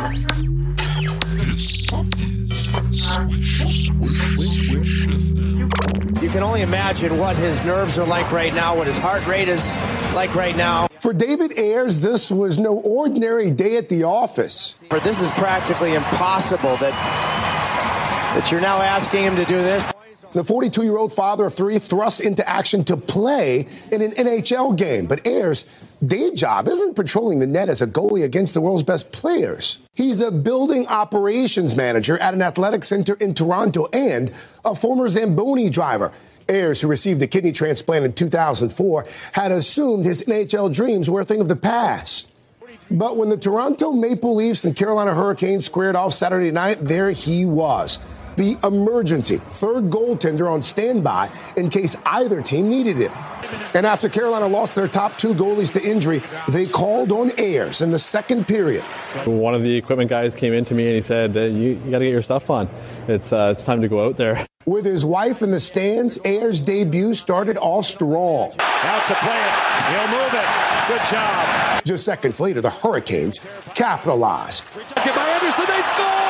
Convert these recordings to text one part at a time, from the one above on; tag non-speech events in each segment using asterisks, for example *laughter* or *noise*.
This is Swish, Swish, Swish FM. You can only imagine what his nerves are like right now, what his heart rate is like right now. For David Ayres, this was no ordinary day at the office. For this is practically impossible that that you're now asking him to do this. The 42 year old father of three thrust into action to play in an NHL game. But Ayres' day job isn't patrolling the net as a goalie against the world's best players. He's a building operations manager at an athletic center in Toronto and a former Zamboni driver. Ayres, who received a kidney transplant in 2004, had assumed his NHL dreams were a thing of the past. But when the Toronto Maple Leafs and Carolina Hurricanes squared off Saturday night, there he was the emergency third goaltender on standby in case either team needed him. And after Carolina lost their top two goalies to injury, they called on Ayres in the second period. One of the equipment guys came in to me and he said, uh, "You, you got to get your stuff on. It's uh, it's time to go out there." *laughs* With his wife in the stands, Ayres' debut started off strong. Out to play it. He'll move it. Good job. Just seconds later, the Hurricanes capitalized. Rejected by Andersen. They score.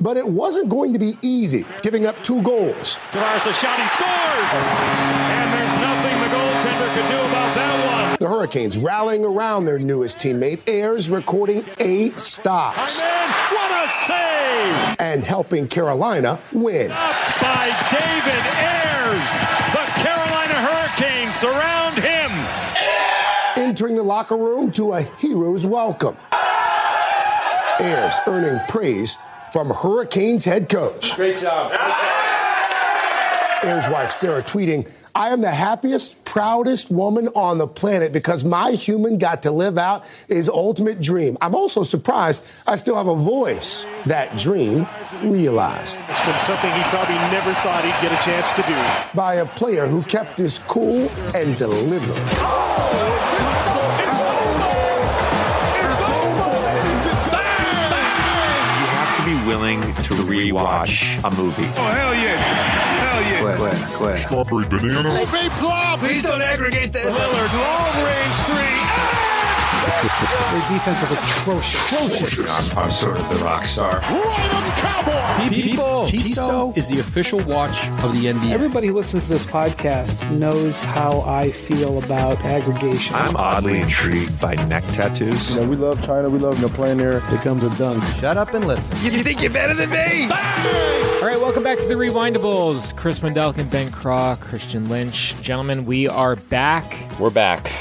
But it wasn't going to be easy, giving up two goals. Tavares a shot. He scores. And there's nothing the goaltender could do about that one. The Hurricanes rallying around their newest teammate, Ayres, recording eight stops Man, what a save. and helping Carolina win. Stopped by David Ayres. The Carolina Hurricanes surround him. entering the locker room to a hero's welcome. Ayres earning praise from Hurricanes head coach. Great job. Ayres' wife Sarah tweeting, I am the happiest, proudest woman on the planet because my human got to live out his ultimate dream. I'm also surprised I still have a voice. That dream realized It's been something he probably never thought he'd get a chance to do. by a player who kept his cool and delivered. You willing to rewatch a movie. Oh, hell yeah. Hell yeah. Strawberry banana. Please don't aggregate this. Lillard, long range three. Ah! Their defense is atrocious. I'm, I'm sort of the rock star. Right on cowboy. People, Tissot is the official watch of the NBA. Everybody who listens to this podcast knows how I feel about aggregation. I'm oddly intrigued by neck tattoos. we love China. We love you know, playing there. Here comes a dunk. Shut up and listen. You think you're better than me? All right, welcome back to the Rewindables. Chris Wendelken, Ben Craw, Christian Lynch. Gentlemen, we are back. We're back.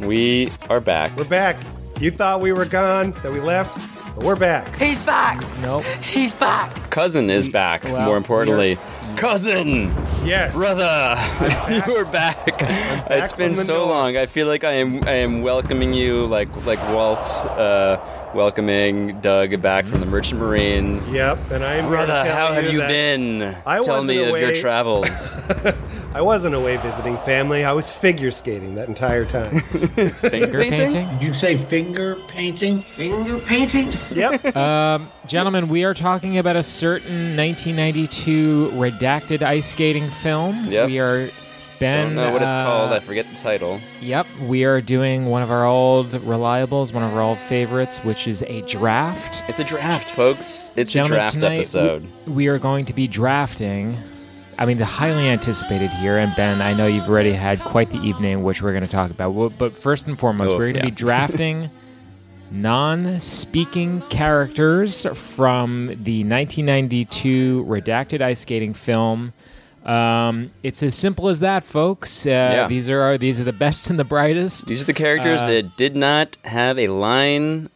We are back. We're back. You thought we were gone, that we left, but we're back. He's back. Nope. He's back. Cousin is back. Well, more importantly, cousin, Yes. brother, you *laughs* are back. it's been so north. long. I feel like I am. I am welcoming you, like like Walt, uh, welcoming Doug back from the Merchant Marines. Yep, and I am here to Brother, tell how have you been? I Tell wasn't me of your travels. *laughs* I wasn't away visiting family. I was figure skating that entire time. *laughs* Finger painting. You say finger painting? Finger painting. yep. *laughs* Um, gentlemen, we are talking about a certain 1992 redacted ice skating film. Yep. We are. Ben, Don't know what it's uh, called. I forget the title. Yep, we are doing one of our old reliables, one of our old favorites, which is a draft. It's a draft, folks. It's Gentlemen, a draft tonight, we- episode. We, are going to be drafting. I mean, the highly anticipated here, and Ben, I know you've already had quite the evening, which we're going to talk about. Well, But first and foremost, Oh, we're going to yeah. be *laughs* drafting non-speaking characters from the 1992 redacted ice skating film. Um, it's as simple as that, folks. Uh, Yeah. These are our, these are the best and the brightest. These are the characters Uh, that did not have a line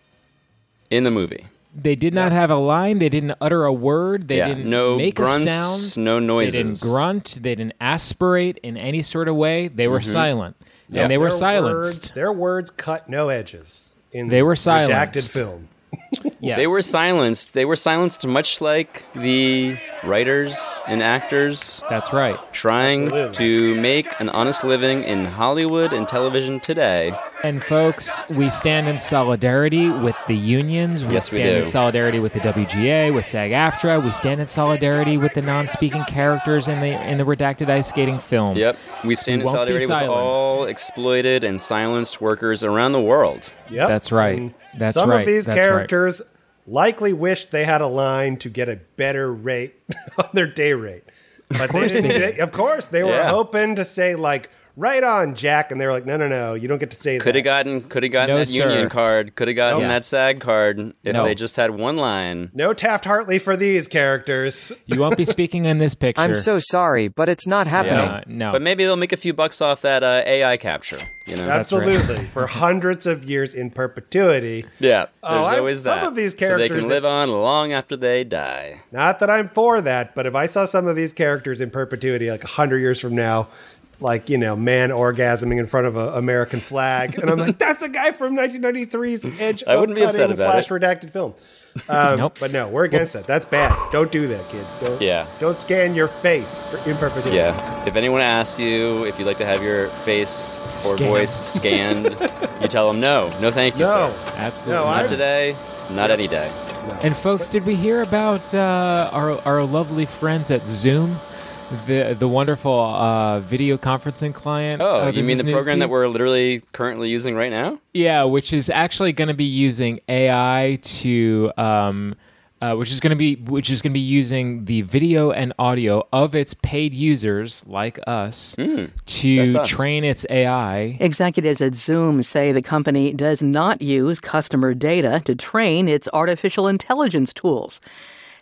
in the movie. They did not have a line. They didn't utter a word. They Yeah, didn't no make grunts, a sound. no noises. They didn't grunt. They didn't aspirate in any sort of way. They were silent. Yeah. And they were silenced. Words, their words cut no edges. In They were redacted silenced. film. *laughs* Yes. They were silenced. They were silenced much like the writers and actors That's right. trying Absolutely. to make an honest living in Hollywood and television today. And folks, we stand in solidarity with the unions. We Yes, we stand in do. solidarity with the WGA, with SAG-AFTRA. We stand in solidarity with the non-speaking characters in the in the redacted ice skating film. Yep. We stand We in won't be solidarity with silenced. all exploited and silenced workers around the world. Yep. That's right. And That's some right. of these That's right. characters likely wished they had a line to get a better rate *laughs* on their day rate. But course they they. Of course, they were Yeah. hoping to say like, "Right on, Jack," and they were like, "No, no, no, you don't get to say that. Could have gotten could have gotten No, that sir. union card. Could have gotten Nope. that SAG card if No. they just had one line. No Taft Hartley for these characters. You won't be speaking in this *laughs* picture. I'm so sorry, but it's not happening. Uh, no. But maybe they'll make a few bucks off that uh, AI capture. You know. That's right. Absolutely, for hundreds of years in perpetuity. yeah. Oh, There's I'm- always some that. of these so they can live on long after they die. Not that I'm for that, but if I saw some of these characters in perpetuity, like hundred years from now, like you know, man orgasming in front of an American flag, and I'm like, *laughs* that's a guy from 1993's Edge I of wouldn't be upset Cutting about slash it. redacted film. Um, Nope. But no, we're against that. That's bad. Don't do that, kids. Don't. Yeah. Don't scan your face for, in perpetuity. Yeah. If anyone asks you if you'd like to have your face or Scanned. voice scanned, you tell them no. No, thank you, No. sir. Absolutely. No, Not I'm- today. Not any day. And folks, did we hear about uh, our our lovely friends at Zoom, the the wonderful uh, video conferencing client? Oh, Uh, you mean the program that we're literally currently using right now? Yeah, which is actually going to be using AI to, um, uh, which is going to be which is going to be using the video and audio of its paid users like us Hmm. to us. train its AI. Executives at Zoom say the company does not use customer data to train its artificial intelligence tools.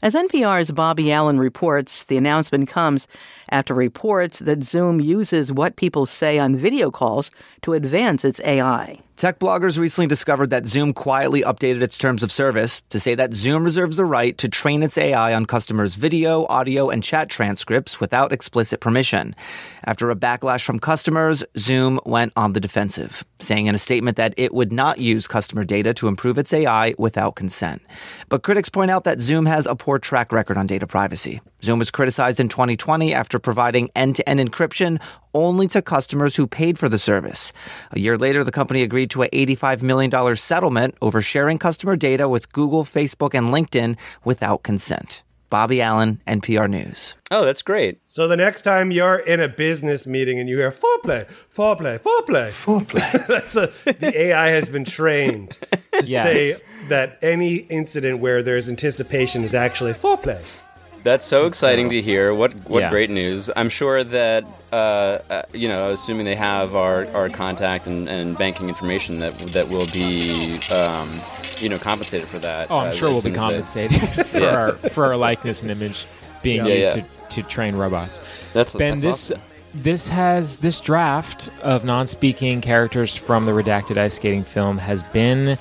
As NPR's Bobby Allyn reports, the announcement comes after reports that Zoom uses what people say on video calls to advance its AI. Tech bloggers recently discovered that Zoom quietly updated its terms of service to say that Zoom reserves the right to train its AI on customers' video, audio, and chat transcripts without explicit permission. After a backlash from customers, Zoom went on the defensive, saying in a statement that it would not use customer data to improve its AI without consent. But critics point out that Zoom has a poor track record on data privacy. Zoom was criticized in 2020 after providing end to end encryption only to customers who paid for the service. A year later, the company agreed to a $85 million settlement over sharing customer data with Google, Facebook, and LinkedIn without consent. Bobby Allyn, NPR News. Oh, that's great. So the next time you're in a business meeting and you hear foreplay, foreplay, foreplay, foreplay, *laughs* that's a, the AI has been trained to *laughs* Yes. say that any incident where there's anticipation is actually foreplay. That's so exciting to hear. What what Yeah. great news! I'm sure that uh, uh, you know, assuming they have our, our contact and, and banking information, that that will be um, you know compensated for that. Oh, I'm uh, sure we'll be as they- compensated *laughs* for Yeah. our for our likeness and image being Yeah, used. To, to train robots. That's Ben, that's this awesome. this has this draft of non-speaking characters from the redacted ice skating film has been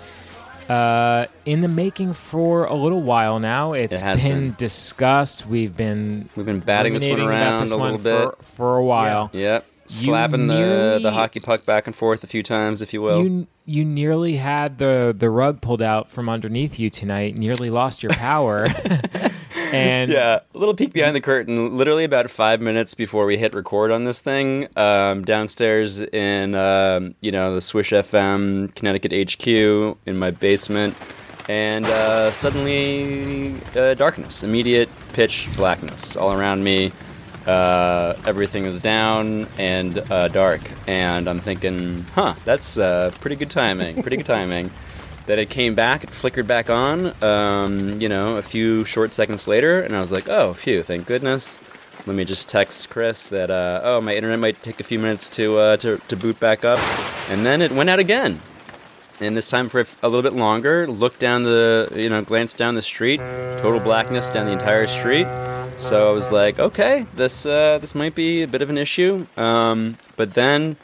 uh, in the making for a little while now. It's has been, been. discussed. We've been We've been batting this one around this a one little for, bit. for a while. Yep, slapping the the hockey puck back and forth a few times, if you will. You you nearly had the the rug pulled out from underneath you tonight. Nearly lost your power. *laughs* *laughs* and yeah, a little peek behind the curtain. Literally about five minutes before we hit record on this thing, um, downstairs in um, you know the Swish FM Connecticut HQ in my basement, and uh, suddenly uh, darkness, immediate pitch blackness all around me. Uh, everything is down and uh, dark, and I'm thinking, huh, that's uh, pretty good timing. Pretty good *laughs* timing that it came back, it flickered back on, um, you know, a few short seconds later, and I was like, oh, phew, thank goodness. Let me just text Chris that, uh, oh, my internet might take a few minutes to, uh, to, to boot back up. And then it went out again. And this time for a little bit longer, looked down the, you know, glanced down the street, total blackness down the entire street. So I was like, okay, this, uh, this might be a bit of an issue. Um, but then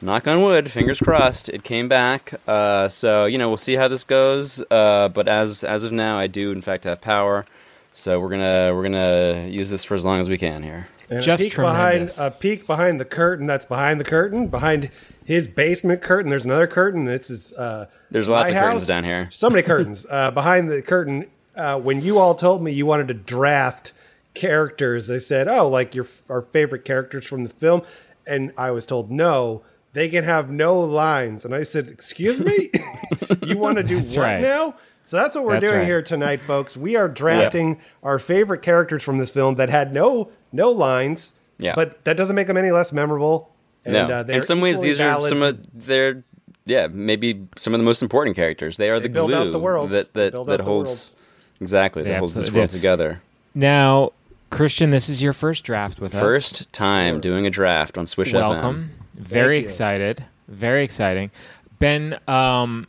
knock on wood, fingers crossed, it came back. Uh, so you know, we'll see how this goes. Uh, but as as of now, I do in fact have power. So we're gonna we're gonna use this for as long as we can here. And Just a peek behind a peek behind the curtain. That's behind the curtain. Behind his basement curtain, there's another curtain. It's his. Uh, There's lots my of curtains down here. So many curtains. *laughs* uh, behind the curtain, uh, when you all told me you wanted to draft characters, I said, "Oh, like your our favorite characters from the film," and I was told no. They can have no lines, and I said, "Excuse me, *laughs* you want to do That's what right. now?" So that's what we're That's doing right. here tonight, folks. We are drafting our favorite characters from this film that had no no lines, Yeah. but that doesn't make them any less memorable. And, no, uh, they're in some ways, equally these are some of they're yeah maybe some of the most important characters. They are the build glue out the world. that that that out the holds exactly. They That holds this world together. Now, Christian, this is your first draft with us. First time doing a draft on Swish Welcome. Very you. excited. Very exciting. Ben, um,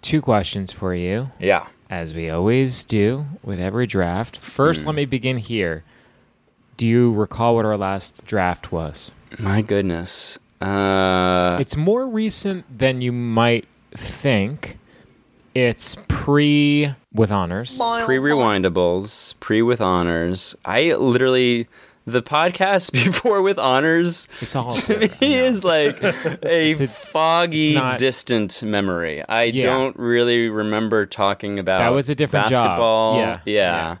two questions for you. Yeah. as we always do with every draft. First, Hmm. let me begin here. Do you recall what our last draft was? My goodness. Uh, It's more recent than you might think. It's pre with honors. pre rewindables, pre with honors. I literally the podcast *laughs* before with honors. It's all to me is like *laughs* a, a- foggy, not- distant memory. I Yeah. don't really remember talking about That was a different job. basketball. Yeah. yeah.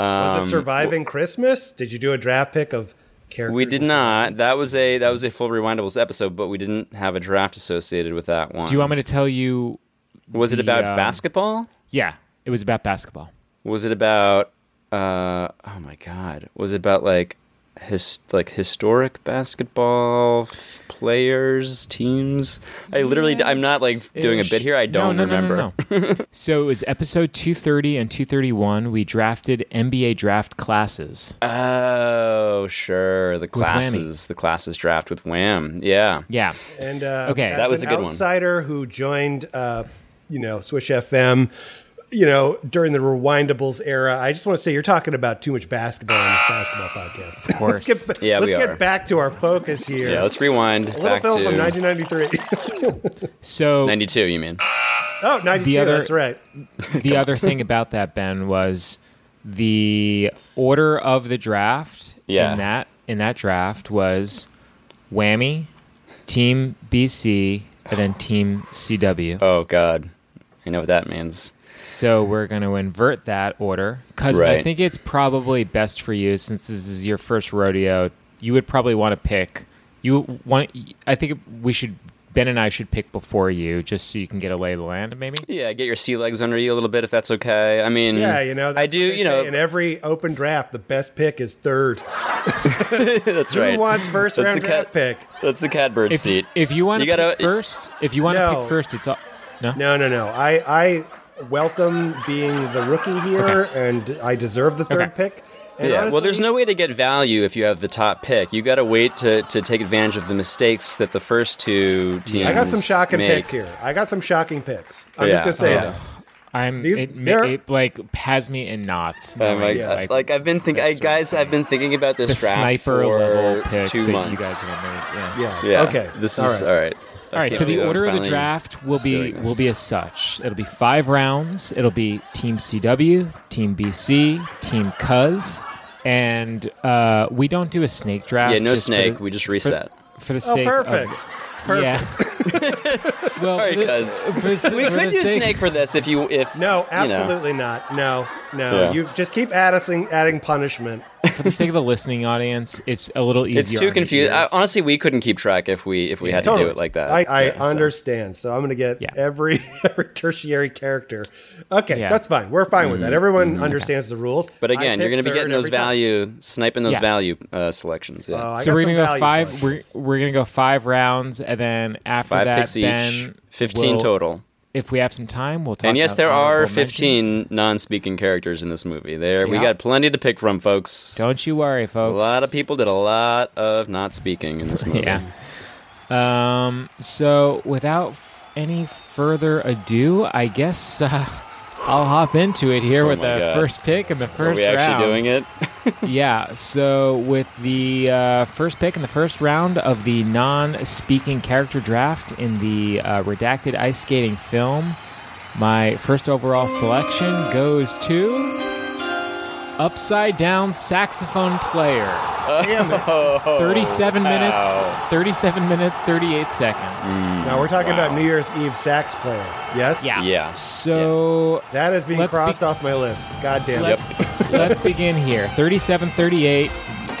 Was Um, it surviving Christmas? Did you do a draft pick of characters? We did not. That was a that was a full rewindables episode, but we didn't have a draft associated with that one. Do you want me to tell you? Was it about um, basketball? Yeah, it was about basketball. Was it about? Uh, oh my god! Was it about like his like historic basketball f- players teams? I literally I'm not like Yes, doing a bit here. I don't no, no, no, remember. no. *laughs* so it was episode 230 and 231. We drafted NBA draft classes. Oh sure, the classes, the classes draft with Wham. Yeah, Yeah. And uh, Okay. That was an a good one. outsider who joined, uh, you know, Swish FM, you know, during the Rewindables era. I just want to say you're talking about too much basketball on this basketball podcast. Of course. let's get, Yeah, let's we get are. back to our focus here. yeah. Let's rewind a little back film to from 1993. So *laughs* '92. You mean? oh, 92. The other- that's right. *laughs* the other thing about that Ben was the order of the draft Yeah. in that in that draft was Whammy, Team BC, and then Team CW. Oh God, I know what that means. So we're going to invert that order because I think it's probably best for you since this is your first rodeo. You would probably want to pick. You want? I think we should. Ben and I should pick before you, just so you can get a lay of the land, maybe. Yeah, get your sea legs under you a little bit if that's okay. I mean, Yeah, you know, I do. You know, in every open draft, the best pick is third. *laughs* *laughs* that's right. Who right. wants first That's round the draft cat- pick? That's the catbird If, seat. if you want to gotta- pick first, if you want to No. pick first, it's all. No. No, no, no. I, I welcome being the rookie here, and I deserve the third Okay. pick. And yeah, well, there's no way to get value if you have the top pick. You got to wait to, to take advantage of the mistakes that the first two teams. I got some shocking make. picks here. I got some shocking picks. I'm Yeah. just gonna say Oh. that. I'm These- it, it like has me in knots. Oh my knowing, God. Like, I've been thinking, I, that sort of guys, I've been thinking about the this draft sniper for level picks two that months. you guys have made. Yeah. Yeah. yeah. Okay. This All is right. all right. I All right, so the order of the draft will be will be as such. It'll be five rounds. It'll be Team CW, Team BC, Team Cuz, and uh, we don't do a snake draft. Yeah, no just snake. the- we just reset. for, the Oh, sake. perfect. Of, Perfect. Yeah. *laughs* *laughs* Sorry, cuz for the we for could use sake- snake for this if you if No, you know. absolutely not. No, no. Yeah. You just keep adding, adding punishment. For the sake of the listening audience, it's a little easier. It's too confusing. ears. honestly, we couldn't keep track if we if we had to do it like that. I, I Yeah, understand. So I'm going to get Yeah. every *laughs* every tertiary character. Okay, Yeah. that's fine. We're fine with that. Everyone understands the rules. Mm-hmm. But again, you're going to be getting those every time. value, sniping those Yeah. value uh, selections. Yeah. I so we're gonna go value five. We're, we're gonna go five rounds, and then after Five that, picks Ben each, fifteen will- total. If we have some time, we'll talk. And yes, there are 15 mentions. non-speaking characters in this movie. There, we got plenty to pick from, folks. Don't you worry, folks. a lot of people did a lot of not speaking in this *laughs* movie. Yeah. Um. So, without f- any further ado, I guess uh, *laughs* I'll hop into it here Oh with the God. first pick in the Are first we actually round. doing it? *laughs* yeah. So, with the uh, first pick in the first round of the non-speaking character draft in the uh, redacted ice skating film, my first overall selection goes to upside down saxophone player. Damn it. 37 minutes, 37 minutes, 38 seconds. Mm, now we're talking about New Year's Eve sax player. Yes. Yeah. Yeah. So That is being Let's be- crossed off my list. God damn let's it. let's begin here. 37 38.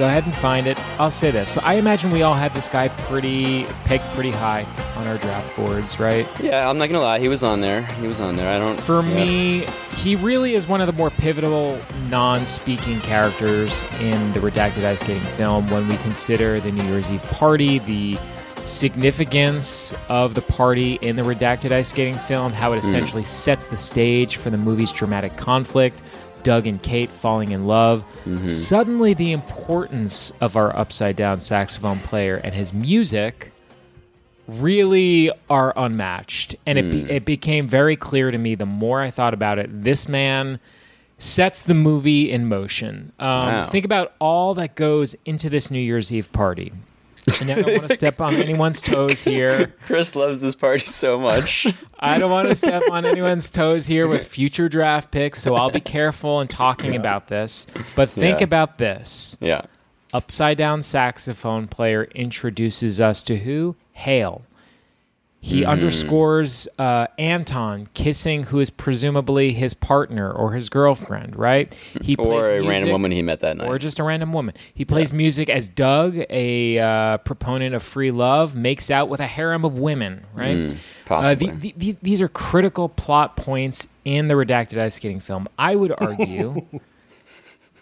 Go ahead and find it. I'll say this. So I imagine we all had this guy pretty pegged pretty high on our draft boards, right? Yeah, I'm not gonna lie. He was on there. He was on there. I don't. For yeah. me, he really is one of the more pivotal non-speaking characters in the redacted ice skating film when we consider the New Year's Eve party, the significance of the party in the redacted ice skating film, how it hmm. essentially sets the stage for the movie's dramatic conflict, Doug and Kate falling in love. Suddenly, the importance of our upside down saxophone player and his music really are unmatched. And it, be, it became very clear to me the more I thought about it. This man sets the movie in motion. Um, Wow. Think about all that goes into this New Year's Eve party. And I don't want to step on anyone's toes here. *laughs* Chris loves this party so much. *laughs* I don't want to step on anyone's toes here with future draft picks, so I'll be careful in talking about this. But think Yeah. about this. yeah. Upside down saxophone player introduces us to who? Hale. He Mhm. underscores uh, Anton kissing who is presumably his partner or his girlfriend, right? *laughs* He Or plays a random woman he met that night. Or just a random woman. He plays music as Doug, a uh, proponent of free love, makes out with a harem of women, right? Mm, possibly. Uh, the- the- these, these are critical plot points in the redacted ice skating film. I would argue, *laughs*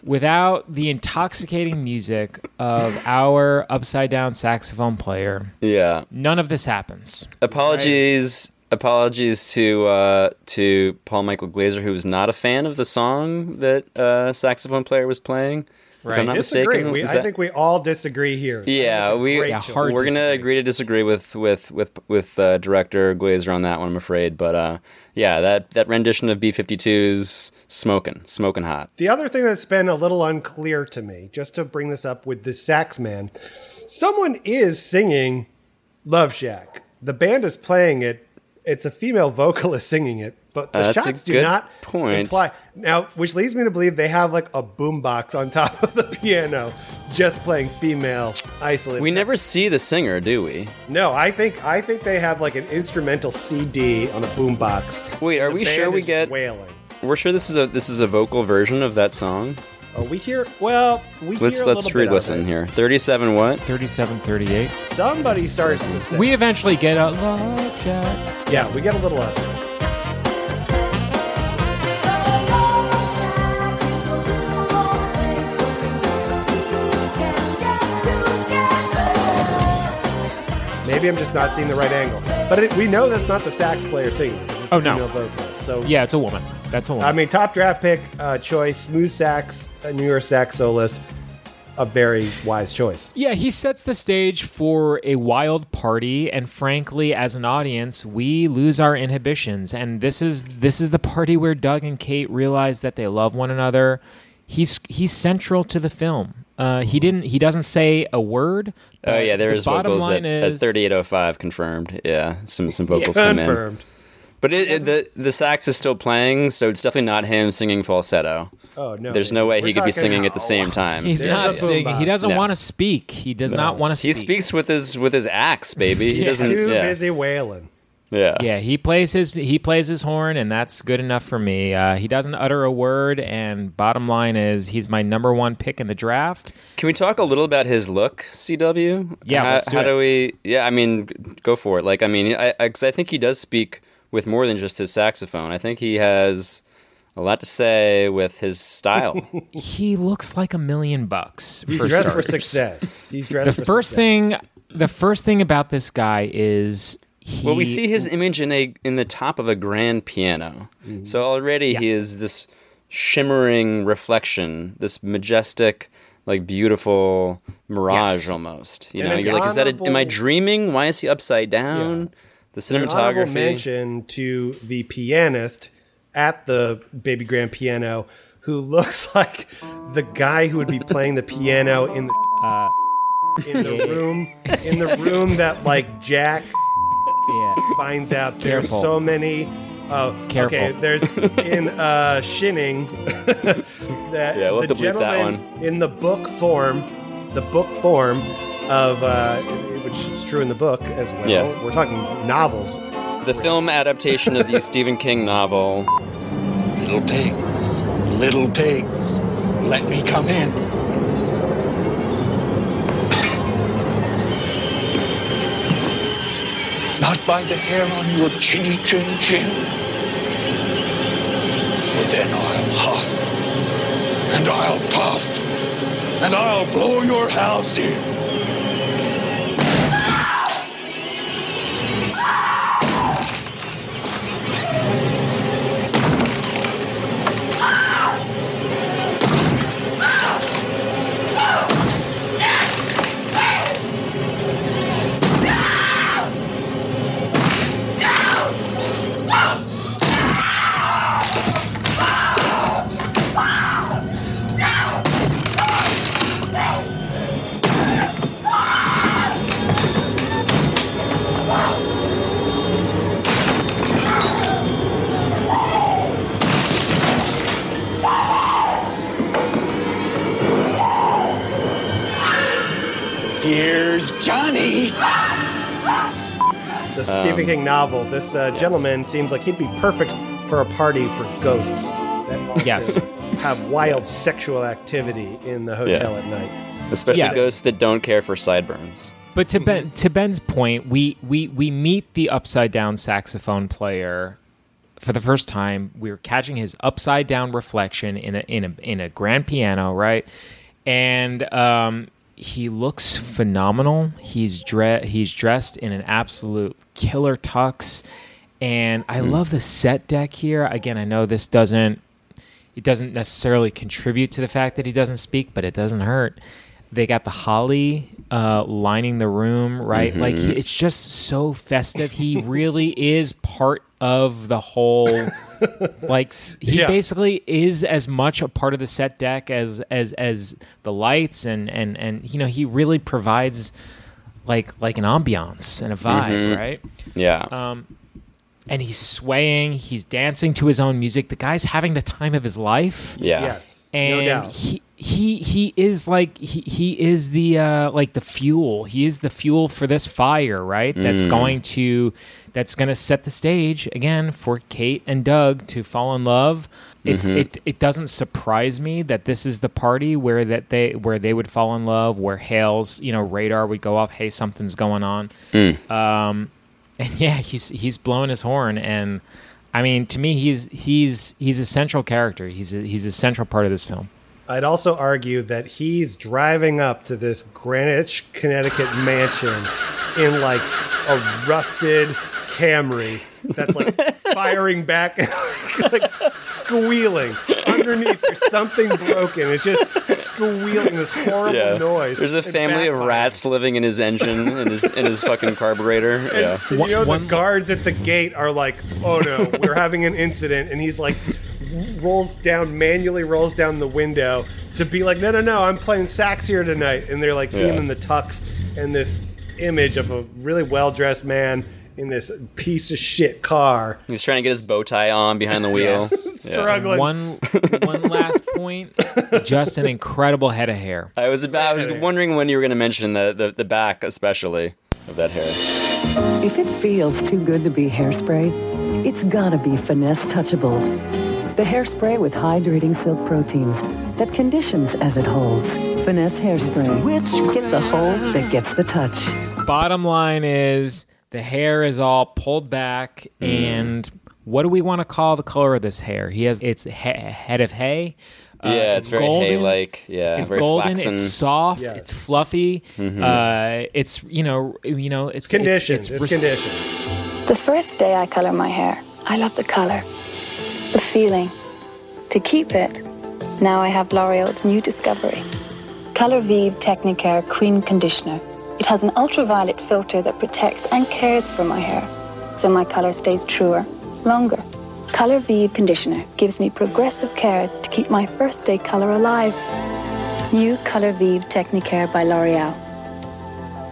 without the intoxicating music of our upside down saxophone player, Yeah. none of this happens. Apologies. Apologies to uh, to Paul Michael Glaser, who was not a fan of the song that uh, saxophone player was playing. If I'm not Disagree. mistaken, We, Is I think we all disagree here. Yeah, we yeah, we're gonna agree to disagree with with with with uh, director Glaser on that one. I'm afraid, but uh, yeah, that that rendition of B52's smoking, smoking hot. The other thing that's been a little unclear to me, just to bring this up with the sax man, someone is singing Love Shack. The band is playing it. It's a female vocalist singing it, but the Uh, shots do not point. imply. Now, which leads me to believe they have like a boombox on top of the *laughs* piano, just playing female isolated. We never see the singer, do we? No, I think I think they have like an instrumental CD on a boombox. Wait, are The we band sure we is get? wailing? We're sure this is a this is a vocal version of that song. Oh, we hear. Well, we Let's hear a let's little bit of re-listen here. Thirty-seven what? 37 38. Somebody starts to sing. We eventually get a Love Shack. yeah, we get a little of it. Maybe I'm just not seeing the right angle. But it, we know that's not the sax player singing. It's Oh, no. vocalist. So Yeah, it's a woman. That's a woman. I mean, top draft pick uh, choice, smooth sax, a New York sax soloist, a very wise choice. Yeah, he sets the stage for a wild party, and frankly, as an audience, we lose our inhibitions. And this is this is the party where Doug and Kate realize that they love one another. He's he's central to the film. Uh, he didn't. He doesn't say a word. Oh yeah, there the is vocals line at, at 3805 confirmed. Yeah, some some vocals come in. Confirmed. But it, it, the the sax is still playing, so it's definitely not him singing falsetto. Oh no! There's no way We're he could be talking- singing at the same *laughs* time. He's There's not singing. He doesn't No. want to speak. He does not want to speak. He speaks with his with his axe, baby. He doesn't. Too yeah. busy wailing. Yeah. Yeah, he plays his he plays his horn, and that's good enough for me. Uh, he doesn't utter a word, and bottom line is he's my number one pick in the draft. Can we talk a little about his look, CW? Yeah, how, let's do how it. do we? Yeah, I mean, go for it. Like, I mean, I because I, think he does speak with more than just his saxophone. I think he has a lot to say with his style. *laughs* He looks like a million bucks. He's for dressed for success. He's dressed The for first success. thing, the first thing about this guy is he. well, we see his image in a in the top of a grand piano. Mm-hmm. So already he is this shimmering reflection, this majestic, like beautiful mirage Yes. almost. You And know, an you're like, is that? A, am I dreaming? Why is he upside down? The An honorable cinematography. mention to the pianist at the baby grand piano who looks *laughs* like the guy who would be playing the piano in the *laughs* Uh, in the room in the room that like Jack yeah. *laughs* finds out there's Careful. so many uh, Careful. okay there's *laughs* in uh Shining *laughs* that Yeah, we'll the have to bleep that gentleman in the book form the book form of uh which is true in the book as well Yeah. we're talking novels The film adaptation of the Stephen King novel. Little pigs, little pigs, let me come in. By the hair on your chinny chin chin. For then I'll huff, and I'll puff, and I'll blow your house in. The Stephen King novel. This uh, gentleman seems like he'd be perfect for a party for ghosts that also Yes. *laughs* have wild sexual activity in the hotel Yeah. at night. Especially Yeah. ghosts that don't care for sideburns. But to Ben to Ben's point, we we we meet the upside down saxophone player for the first time. We're catching his upside down reflection in a in a in a grand piano, right? And um, he looks phenomenal. He's dre- he's dressed in an absolute killer tux, and I love the set deck here. Again, I know this doesn't it doesn't necessarily contribute to the fact that he doesn't speak, but it doesn't hurt. They got the holly uh, lining the room, right? Like Mhm. it's just so festive. He really is part of the whole. *laughs* like he Yeah. basically is as much a part of the set deck as as as the lights and and and you know he really provides like like an ambiance and a vibe, Mhm. right? Yeah. Um, and he's swaying, he's dancing to his own music. The guy's having the time of his life. Yeah. Yes, And no doubt. he he he is like he, he is the uh like the fuel. He is the fuel for this fire, right? That's Mm. going to that's going to set the stage again for Kate and Doug to fall in love. It's Mhm. it it doesn't surprise me that this is the party where that they where they would fall in love, where Hale's, you know, radar would go off, hey, something's going on. Mm. Um, *laughs* and yeah, he's he's blowing his horn, and I mean, to me, he's he's he's a central character. He's a, he's a central part of this film. I'd also argue that he's driving up to this Greenwich, Connecticut mansion in like a rusted Camry that's like *laughs* firing back and like squealing. Underneath, there's something broken. It's just squealing this horrible Yeah. noise. There's a family of rats living in his engine in his in his fucking carburetor. Yeah. And you know the guards at the gate are like, "Oh no, *laughs* we're having an incident," and he's like, rolls down manually, rolls down the window to be like, "No, no, no, I'm playing sax here tonight," and they're like seeing Yeah. him in the tux and this image of a really well dressed man in this piece of shit car. He's trying to get his bow tie on behind the *laughs* wheel. *laughs* Struggling. One one last point, just an incredible head of hair. I was about, I was wondering when you were going to mention the, the the back, especially of that hair. If it feels too good to be hairspray, it's gotta be Finesse Touchables. The hairspray with hydrating silk proteins that conditions as it holds. Finesse Hairspray, which get the hold that gets the touch. Bottom line is the hair is all pulled back, and what do we want to call the color of this hair? He has it's he- head of hay. Uh, yeah, it's very golden. hay-like. Yeah, it's very golden. flaxen. It's soft. Yes. It's fluffy. Mhm. Uh, it's you know you know it's Conditioned. It's, It's, res- conditioned. The first day I color my hair, I love the color, the feeling. To keep it, now I have L'Oreal's new discovery, Color Vive Technicare Cream Conditioner. It has an ultraviolet filter that protects and cares for my hair, so my color stays truer, longer. Color Vive Conditioner gives me progressive care to keep my first day color alive. New Color Vive Technicare by L'Oreal.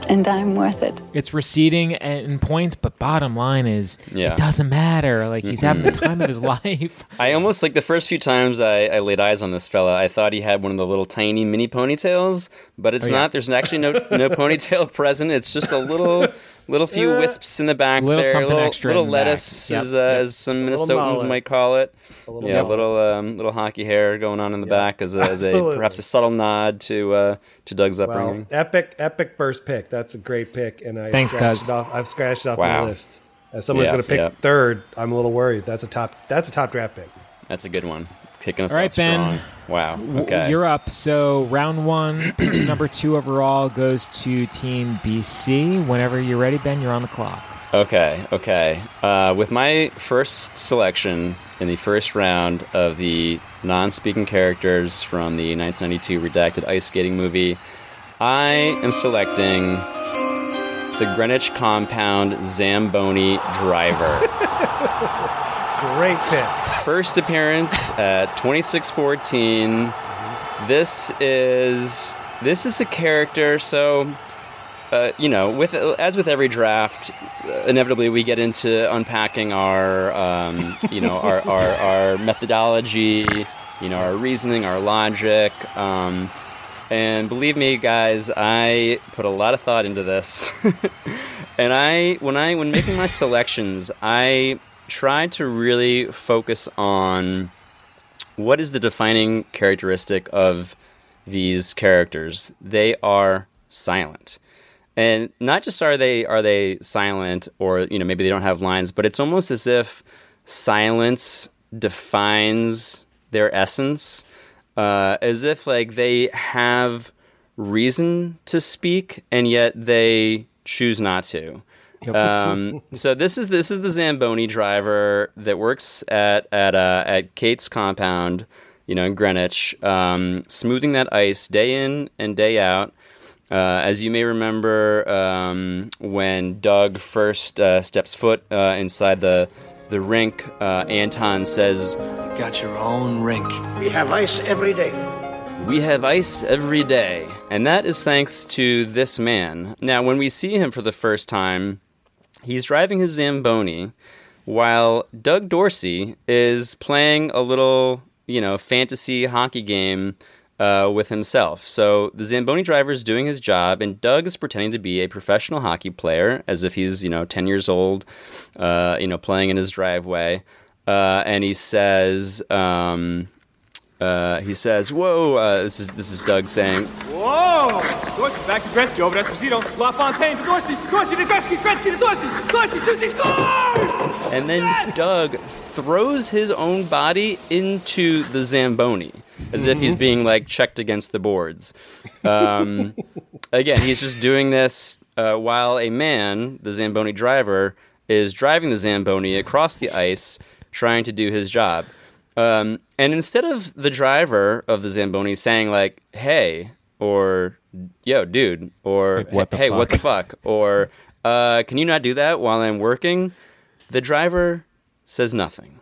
And I'm worth it. It's receding in points, but bottom line is Yeah. it doesn't matter. Like he's having the time of his *laughs* life. I almost like the first few times I, I laid eyes on this fella, I thought he had one of the little tiny mini ponytails, but it's Oh, yeah. not. There's actually no no *laughs* ponytail present. It's just a little little few Uh, wisps in the back Little there, something little, extra little in the back. lettuce, Yep, as, uh, yep. as some little Minnesotans mullet. might call it. little yeah, mullet. little um, little hockey hair going on in the back as a, as a perhaps a subtle nod to uh, to Doug's Well, upbringing. epic, epic first pick. That's a great pick, and I Thanks, scratched it off. I've scratched it off my list. As someone's Yeah, going to pick yeah. third, I'm a little worried. That's a top. That's a top draft pick. That's a good one. Kicking us All right, off Ben. strong. Wow. W- Okay. You're up. So round one, *clears throat* number two overall goes to Team BC. Whenever you're ready, Ben, you're on the clock. Okay, okay. Uh, with my first selection in the first round of the non speaking characters from the 1992 redacted ice skating movie, I am selecting the Greenwich Compound Zamboni Driver. *laughs* Great pick. First appearance at 2614. This is this is a character so uh, you know, with as with every draft, inevitably we get into unpacking our, um, you know, our, *laughs* our, our methodology, you know, our reasoning, our logic. Um, And believe me, guys, I put a lot of thought into this. *laughs* and I, when I, when making my selections, I tried to really focus on what is the defining characteristic of these characters. They are silent. And not just are they are they silent or you know maybe they don't have lines, but it's almost as if silence defines their essence uh, as if like they have reason to speak and yet they choose not to. Um, *laughs* so this is this is the Zamboni driver that works at at uh, at Kate's compound, you know, in Greenwich, um, smoothing that ice day in and day out. Uh, as you may remember, um, when Doug first uh, steps foot uh, inside the the rink, uh, Anton says, Got your own rink. We have ice every day. We have ice every day. And that is thanks to this man. Now, when we see him for the first time, he's driving his Zamboni while Doug Dorsey is playing a little, you know, fantasy hockey game uh, with himself. So the Zamboni driver is doing his job, and Doug is pretending to be a professional hockey player, as if he's you know ten years old, uh, you know, playing in his driveway. Uh, and he says, um, uh, he says, "Whoa!" Uh, this is this is Doug saying, Whoa! Dorsey back to Gretzky over to Esposito. LaFontaine to Dorsey. Dorsey to Gretzky. Gretzky to Dorsey. Dorsey shoots. He scores! and then Doug throws his own body into the Zamboni as if he's being like checked against the boards. Um, *laughs* again, he's just doing this uh, while a man, the Zamboni driver, is driving the Zamboni across the ice, trying to do his job. Um, and instead of the driver of the Zamboni saying like, "Hey," or "Yo, dude," or Like, "What "Hey, what the fuck?" fuck?" or uh, "Can you not do that while I'm working?" The driver says nothing.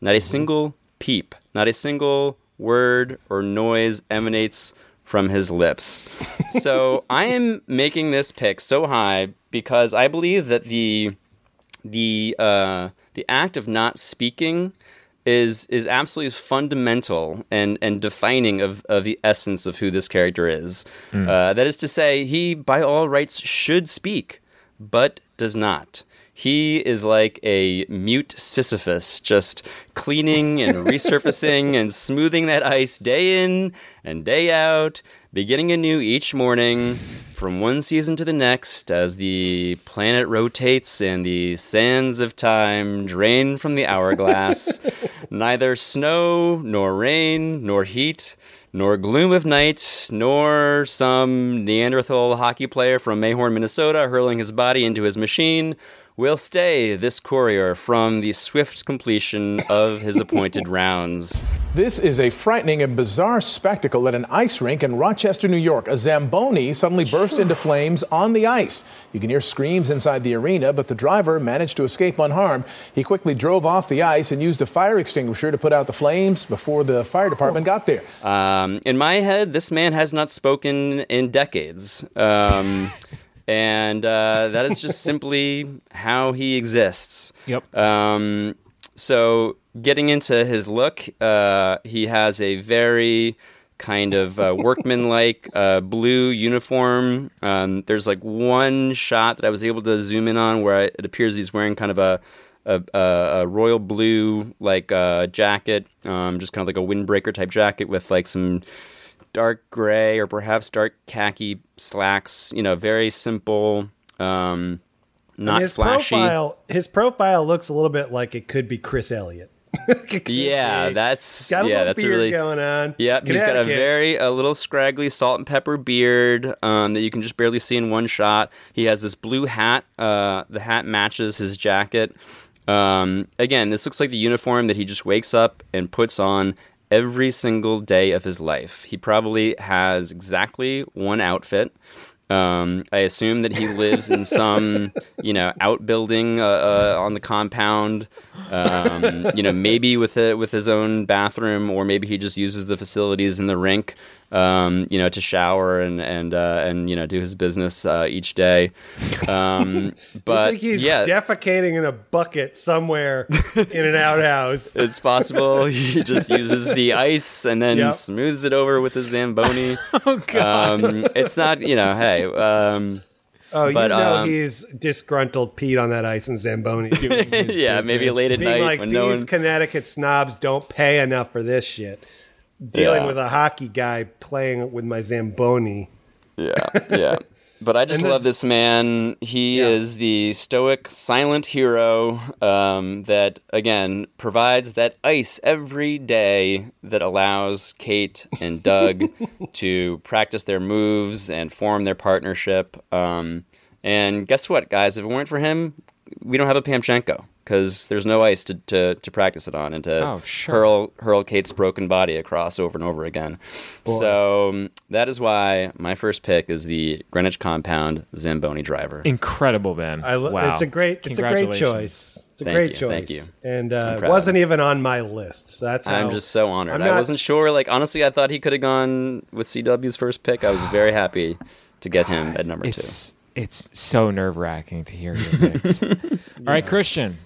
Not a single peep, not a single word or noise emanates from his lips. *laughs* so I am making this pick so high because I believe that the the uh, the act of not speaking is is absolutely fundamental and and defining of, of the essence of who this character is. Mm. Uh, that is to say, he by all rights should speak, but does not. He is like a mute Sisyphus, just cleaning and *laughs* resurfacing and smoothing that ice day in and day out, beginning anew each morning from one season to the next as the planet rotates and the sands of time drain from the hourglass. *laughs* Neither snow, nor rain, nor heat, nor gloom of night, nor some Neanderthal hockey player from Mayhorn, Minnesota, hurling his body into his machine will stay this courier from the swift completion of his appointed *laughs* rounds. This is a frightening and bizarre spectacle at an ice rink in Rochester, New York. A Zamboni suddenly burst into flames on the ice. You can hear screams inside the arena, but the driver managed to escape unharmed. He quickly drove off the ice and used a fire extinguisher to put out the flames before the fire department got there. Um, in my head, this man has not spoken in decades. Um, *laughs* and uh, that is just *laughs* simply how he exists. Yep. Um, so, getting into his look, uh, he has a very kind of uh, workman-like uh, blue uniform. Um, there's like one shot that I was able to zoom in on where I, it appears he's wearing kind of a a, a, a royal blue like uh, jacket, um, just kind of like a windbreaker type jacket with like some dark gray or perhaps dark khaki slacks. You know, very simple, um, not And his flashy. profile, his profile looks a little bit like it could be Chris Elliott. *laughs* Yeah, that's got a yeah, that's beard a really going on. Yeah, he's got a very a little scraggly salt and pepper beard um, that you can just barely see in one shot. He has this blue hat. Uh, the hat matches his jacket. Um, again, this looks like the uniform that he just wakes up and puts on every single day of his life. He probably has exactly one outfit. Um, I assume that he lives in some, *laughs* you know, outbuilding uh, uh, on the compound. Um, you know, maybe with a, with his own bathroom, or maybe he just uses the facilities in the rink. Um, you know, to shower and and uh, and you know do his business uh, each day. Um, *laughs* but he's yeah, defecating in a bucket somewhere in an outhouse. *laughs* it's possible *laughs* he just uses the ice and then Yep. smooths it over with his zamboni. oh God. Um, it's not, you know, hey. Um, Oh, but, you know um, he's disgruntled Pete on that ice and Zamboni. Doing his Yeah, maybe business. late at Being night like when these no one- Connecticut snobs don't pay enough for this shit. Dealing Yeah. with a hockey guy playing with my Zamboni. Yeah, yeah. *laughs* But I just And love this- this man. He is the stoic, silent hero um, that, again, provides that ice every day that allows Kate and Doug *laughs* to practice their moves and form their partnership. Um, and guess what, guys? If it weren't for him, we don't have a Pamchenko because there's no ice to, to, to practice it on and to Oh, sure. hurl hurl Kate's broken body across over and over again. So um, that is why my first pick is the Greenwich Compound Zamboni driver. Incredible, Ben. I lo- wow. It's a great, it's a great choice. It's a Thank great you, choice. thank you. And I'm uh, it wasn't even on my list. So that's how I'm just so honored. I'm I wasn't sure. Like honestly, I thought he could have gone with CW's first pick. I was very happy to get him at number It's it's so nerve wracking to hear your picks. *laughs* All right, Christian.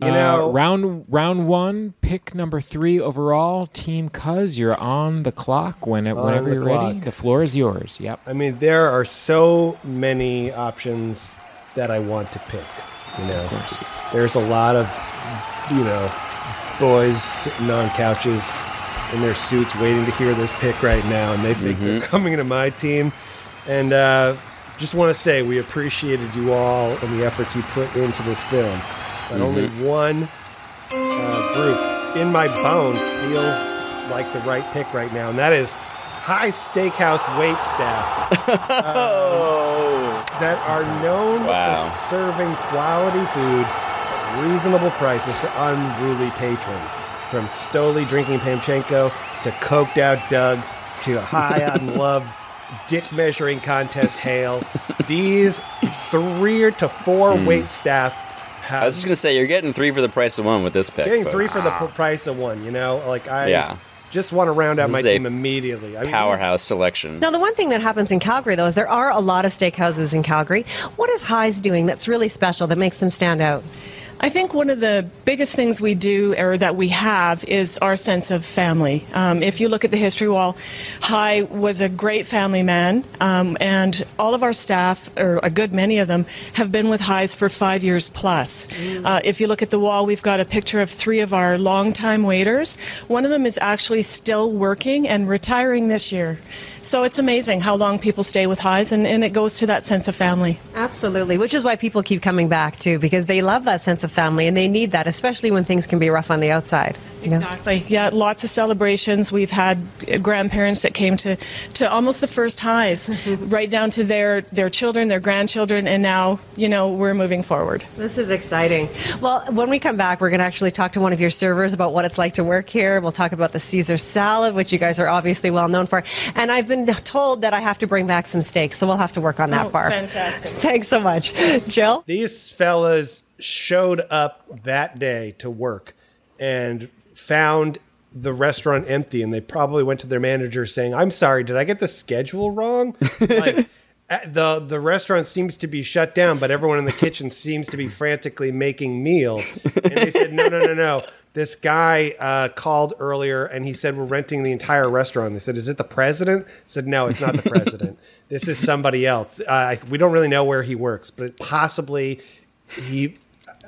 You uh, know- round round one, pick number three overall. Team Cuz, you're on the clock when, whenever you're ready. The floor is yours. Yep. I mean, there are so many options that I want to pick. You know, there's a lot of, you know, boys sitting on couches in their suits waiting to hear this pick right now, and they think they're coming to my team. And uh, just want to say we appreciated you all and the efforts you put into this film. But only one uh, group in my bones feels like the right pick right now, and that is Hy's Steakhouse wait staff *laughs* um, that are known Wow. for serving quality food at reasonable prices to unruly patrons. From Stoli drinking Pamchenko to coked out Doug to high on *laughs* love dick measuring contest hail. These three to four Hmm. wait staff I was just gonna say you're getting three for the price of one with this pick. getting three for the p- price of one. You know, like I Yeah. just want to round out This my team immediately. I mean, these- Powerhouse selection. Now, the one thing that happens in Calgary, though, is there are a lot of steakhouses in Calgary. What is Hy's doing that's really special that makes them stand out? I think one of the biggest things we do or that we have is our sense of family. Um, if you look at the history wall, Hy was a great family man, um, and all of our staff, or a good many of them, have been with Hy's for five years plus. Uh, if you look at the wall, we've got a picture of three of our longtime waiters. One of them is actually still working and retiring this year. So it's amazing how long people stay with Hy's, and, and it goes to that sense of family. Absolutely, which is why people keep coming back too, because they love that sense of family and they need that, especially when things can be rough on the outside. You know? Exactly. Yeah, lots of celebrations. We've had grandparents that came to, to almost the first Hy's, *laughs* right down to their, their children, their grandchildren, and now, you know, we're moving forward. This is exciting. Well, when we come back, we're going to actually talk to one of your servers about what it's like to work here. We'll talk about the Caesar salad, which you guys are obviously well known for. And I've been told that I have to bring back some steak, so we'll have to work on that Oh, part. fantastic. *laughs* Thanks so much. Jill? These fellas showed up that day to work and found the restaurant empty and they probably went to their manager saying i'm sorry did i get the schedule wrong? *laughs* Like uh, the the restaurant seems to be shut down but everyone in the kitchen seems to be frantically making meals. And they said no no no no. This guy uh, called earlier and he said we're renting the entire restaurant. They said is it the president? I said no it's not the president. This is somebody else. Uh, I- we don't really know where he works but possibly he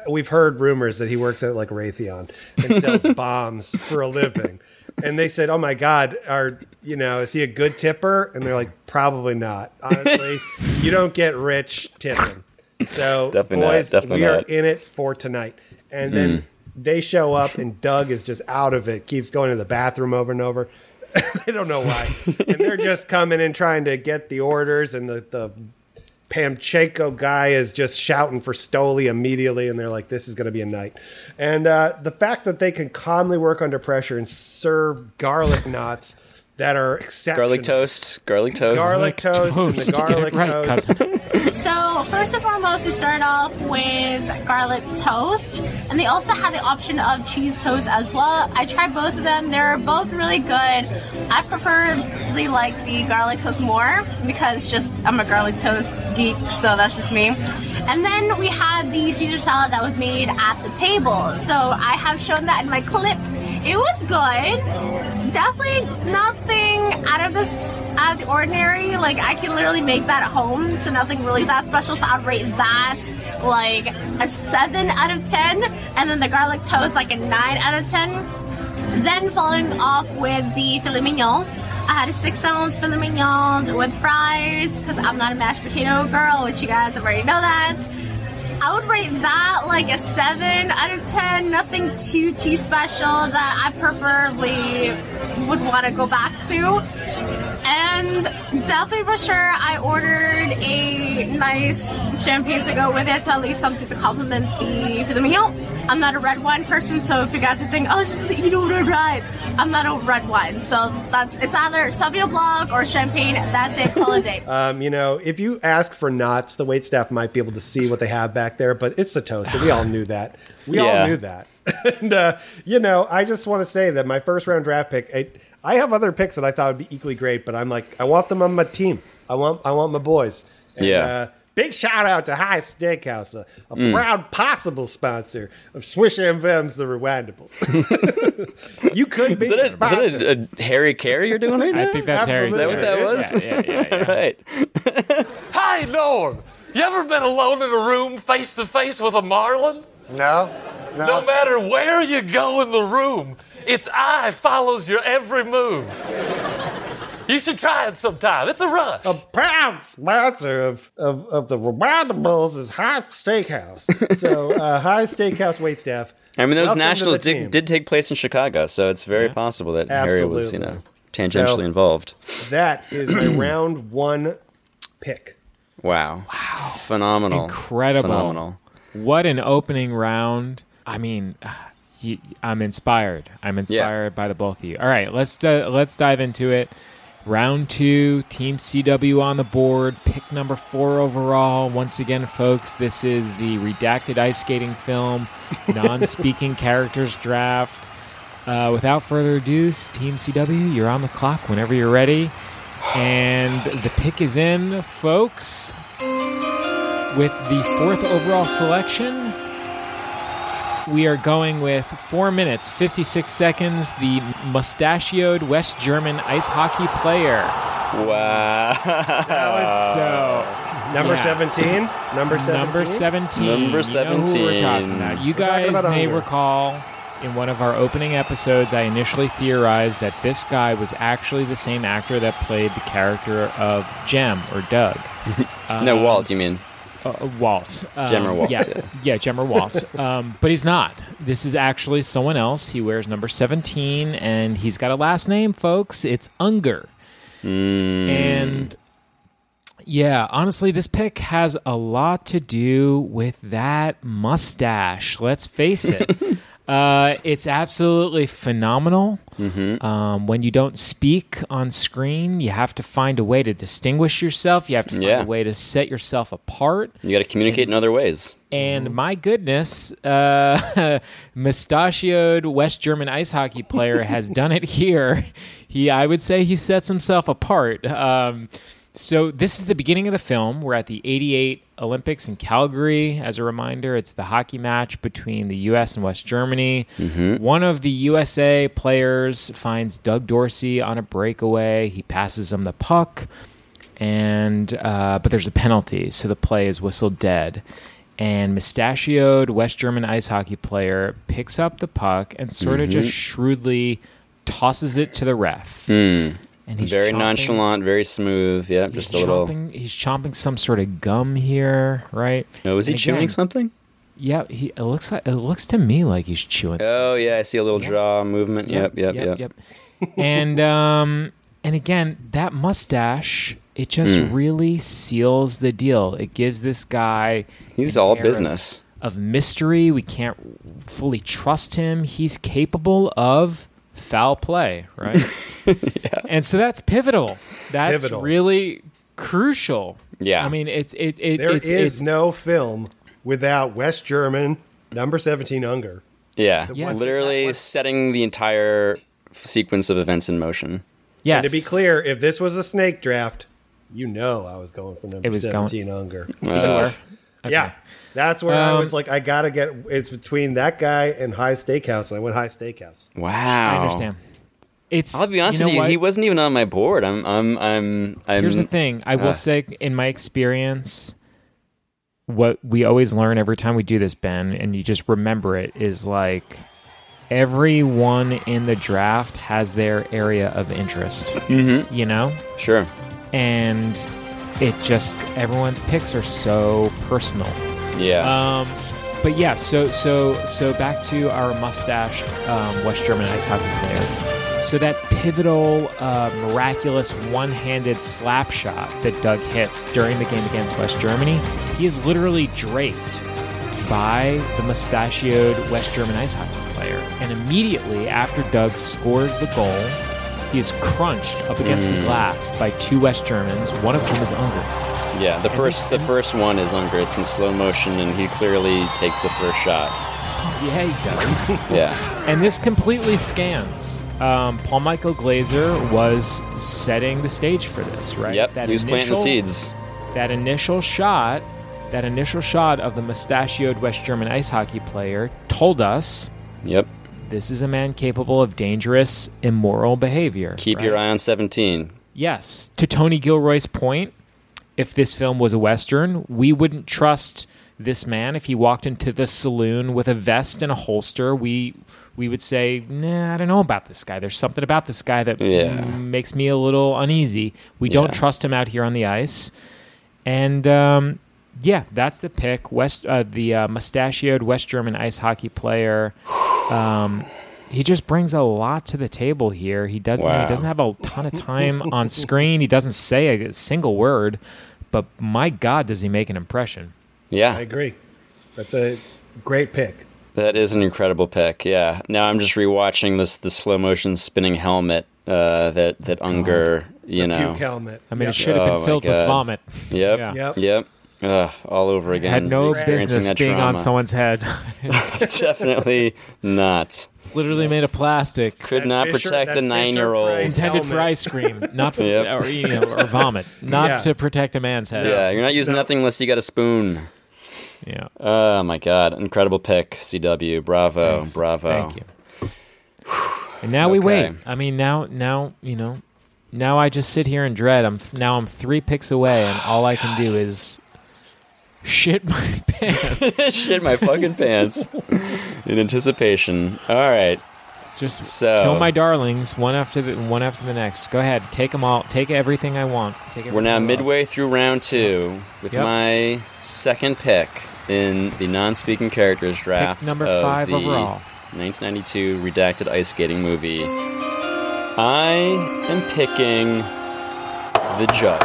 we've heard rumors that he works at like Raytheon and sells *laughs* bombs for a living. And they said, "Oh my God, are you know is he a good tipper?" And they're like, "Probably not. Honestly, *laughs* you don't get rich tipping." So, Definitely not, boys, definitely we are not. in it for tonight. And then Mm. they show up, and Doug is just out of it. Keeps going to the bathroom over and over. *laughs* they don't know why, and they're just coming and trying to get the orders, and the the Pamchenko guy is just shouting for Stoli immediately, and they're like, "This is going to be a night." And uh, the fact that they can calmly work under pressure and serve garlic *laughs* knots that are exceptional. Garlic toast. Garlic toast. Garlic toast, and the Toast. *laughs* Get it garlic right, toast. First and foremost, we start off with garlic toast, and they also have the option of cheese toast as well. I tried both of them; they're both really good. I preferably like the garlic toast more because just I'm a garlic toast geek, so that's just me. And then we had the Caesar salad that was made at the table. So I have shown that in my clip. It was good. Definitely nothing out of this out of the ordinary. Like I can literally make that at home, so nothing really that special. So I'd rate that like a seven out of ten, and then the garlic toast like a nine out of ten. Then following off with the filet mignon. I had a six ounce filet mignon with fries because I'm not a mashed potato girl, which you guys already know that. I would rate that like a seven out of ten. Nothing too too special that I preferably would want to go back to. And definitely for sure, I ordered a nice champagne to go with it, to at least something to complement the filet mignon. I'm not a red wine person, so if you guys think, oh, you don't order red, I'm not a red wine. So that's it's either Sauvignon Blanc or champagne. That's it. Call it a day. *laughs* Um, you know, if you ask for knots, the wait staff might be able to see what they have back there, but it's a toaster. We all knew that. We Yeah. all knew that. *laughs* and, uh, you know, I just want to say that my first round draft pick, I, I have other picks that I thought would be equally great, but I'm like, I want them on my team. I want, I want my boys. And, Yeah. Uh, big shout out to Hy's Steakhouse, a, a Mm. proud possible sponsor of Swish FM's The Rewindables. *laughs* you could be Is that, a, a is that a, a Harry Caray you're doing right now? I think that's Harry Is that what that Caray. was? Yeah, yeah, yeah, *laughs* right. *laughs* Hi, Norm. You ever been alone in a room face to face with a marlin? No. No. No matter where you go in the room, its eye follows your every move. You should try it sometime. It's a rush. A proud sponsor of, of, of the Rewindables is Hy's Steakhouse. So, uh, Hy's Steakhouse waitstaff. I mean, those welcome nationals the team. did, did take place in Chicago, so it's very possible that Harry was, you know, tangentially So- involved. That is my *clears throat* round one pick. Wow. Wow. Phenomenal. Incredible. Phenomenal. What an opening round. I mean, you, I'm inspired. I'm inspired by the both of you. All right, let's di- let's dive into it. Round two, Team CW on the board. Pick number four overall. Once again, folks, this is the redacted ice skating film, *laughs* non-speaking characters draft. Uh, without further ado, Team CW, you're on the clock whenever you're ready, and the pick is in, folks. With the fourth overall selection, we are going with four minutes, 56 seconds. The mustachioed West German ice hockey player. Wow. That was so, Number yeah. 17? Number 17? Number 17. Number You know who we're 17. talking about. You We're talking guys about may Unger. recall in one of our opening episodes, I initially theorized that this guy was actually the same actor that played the character of Jem or Doug. *laughs* no, Um, Walt, you mean? Uh, Walt. Um, Jem Walt, Yeah, yeah. yeah, Walt. *laughs* um, but he's not. This is actually someone else. He wears number 17, and he's got a last name, folks. It's Unger. Mm. And yeah, honestly, this pick has a lot to do with that mustache. Let's face it. *laughs* uh, it's absolutely phenomenal. Mm-hmm. Um, when you don't speak on screen, you have to find a way to distinguish yourself. You have to find Yeah. a way to set yourself apart. You got to communicate in other ways. And my goodness, uh, *laughs* mustachioed West German ice hockey player has done it here. *laughs* He, I would say, he sets himself apart. Um, so this is the beginning of the film. We're at the '88 Olympics in Calgary. As a reminder, it's the hockey match between the U.S. and West Germany. One of the USA players finds Doug Dorsey on a breakaway. He passes him the puck and uh, but there's a penalty, so the play is whistled dead. And mustachioed West German ice hockey player picks up the puck and sort of Mhm. just shrewdly tosses it to the ref. Hmm. And he's very chomping- nonchalant, very smooth. Yeah, He's just a little. chomping, he's chomping some sort of gum here, right? Oh, is he And chewing something? Yeah, he it looks like it looks to me like he's chewing. Oh yeah, I see a little jaw movement. Yep, yep, yep. and *laughs* um and again, that mustache, it just Mm. really seals the deal. It gives this guy He's all of- business. of mystery. We can't fully trust him. He's capable of foul play, right? *laughs* yeah. And so that's pivotal. That's Pivotal. really crucial Yeah. I mean, it's it, it There it's, is it's no film without West German number 17 Unger. Yeah, Yes. literally setting the entire sequence of events in motion. And to be clear, if this was a snake draft, you know I was going for number It was going- 17 Unger. Uh, You were? Yeah. That's where I Um, was like, I got to get it's between that guy and Hy's Steakhouse. And I went Hy's Steakhouse. Wow, I understand. It's I'll be honest you know with you. what? He wasn't even on my board. I'm. I'm. I'm. I'm Here's the thing. I will uh, say, in my experience, what we always learn every time we do this, Ben, and you just remember it, is like everyone in the draft has their area of interest. Mhm. You know? Sure. And it just everyone's picks are so personal. Yeah. Um, but yeah, so so so back to our mustached um, West German ice hockey player. So that pivotal, uh, miraculous one-handed slap shot that Doug hits during the game against West Germany, he is literally draped by the mustachioed West German ice hockey player. And immediately after Doug scores the goal, he is crunched up against the Mm. glass by two West Germans, one of whom is Unger. Yeah, the first the first one is Unger. It's in slow motion, and he clearly takes the first shot. Yeah, he does. *laughs* Yeah. And this completely scans. Um, Paul Michael Glaser was setting the stage for this, right? Yep, he was planting the seeds. That initial shot, that initial shot of the mustachioed West German ice hockey player told us. Yep. This is a man capable of dangerous, immoral behavior. Keep your eye on seventeen. Yes. To Tony Gilroy's point, if this film was a Western, we wouldn't trust this man if he walked into the saloon with a vest and a holster. We we would say, nah, I don't know about this guy. There's something about this guy that Yeah. makes me a little uneasy. We don't trust him out here on the ice. And um, yeah, that's the pick. West, uh, the uh, mustachioed West German ice hockey player. Um, he just brings a lot to the table here. He doesn't. Wow. He doesn't have a ton of time on screen. He doesn't say a single word, but my God, does he make an impression? Yeah. I agree. That's a great pick. That is an incredible pick. Yeah. Now I'm just rewatching this the slow motion spinning helmet uh, that that Unger, you The know. puke helmet. I mean, it should have been Oh, filled with vomit. Yep. Yeah. Yep. Yep. Ugh, all over again. Had no business that being on someone's head. *laughs* *laughs* Definitely not. It's literally made of plastic. Could not protect a nine-year-old. It's intended for ice cream, not for Yep. or, you know, or vomit, *laughs* not Yeah. to protect a man's head. Yeah, you're not using nothing unless you got a spoon. Yeah. Oh my god, incredible pick, CW. Bravo, Thanks. bravo. Thank you. And now we wait. I mean, now, now you know, now I just sit here and dread. I'm now I'm three picks away, and all I can do is shit my *laughs* pants. *laughs* Shit my fucking pants in anticipation. All right. Just so Kill my darlings one after the one after the next. Go ahead, take them all. Take everything I want. Take We're now everything midway through round two with Yep. my second pick in the non-speaking characters draft. number of five overall. 1992 redacted ice skating movie. I am picking the judge.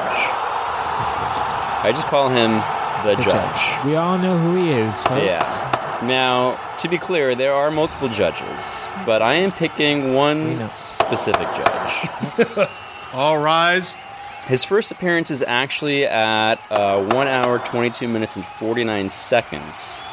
I just call him the, The judge. judge. We all know who he is, folks. Yeah. Now, to be clear, there are multiple judges, but I am picking one specific judge. *laughs* All rise. His first appearance is actually at uh, 1 hour, 22 minutes, and 49 seconds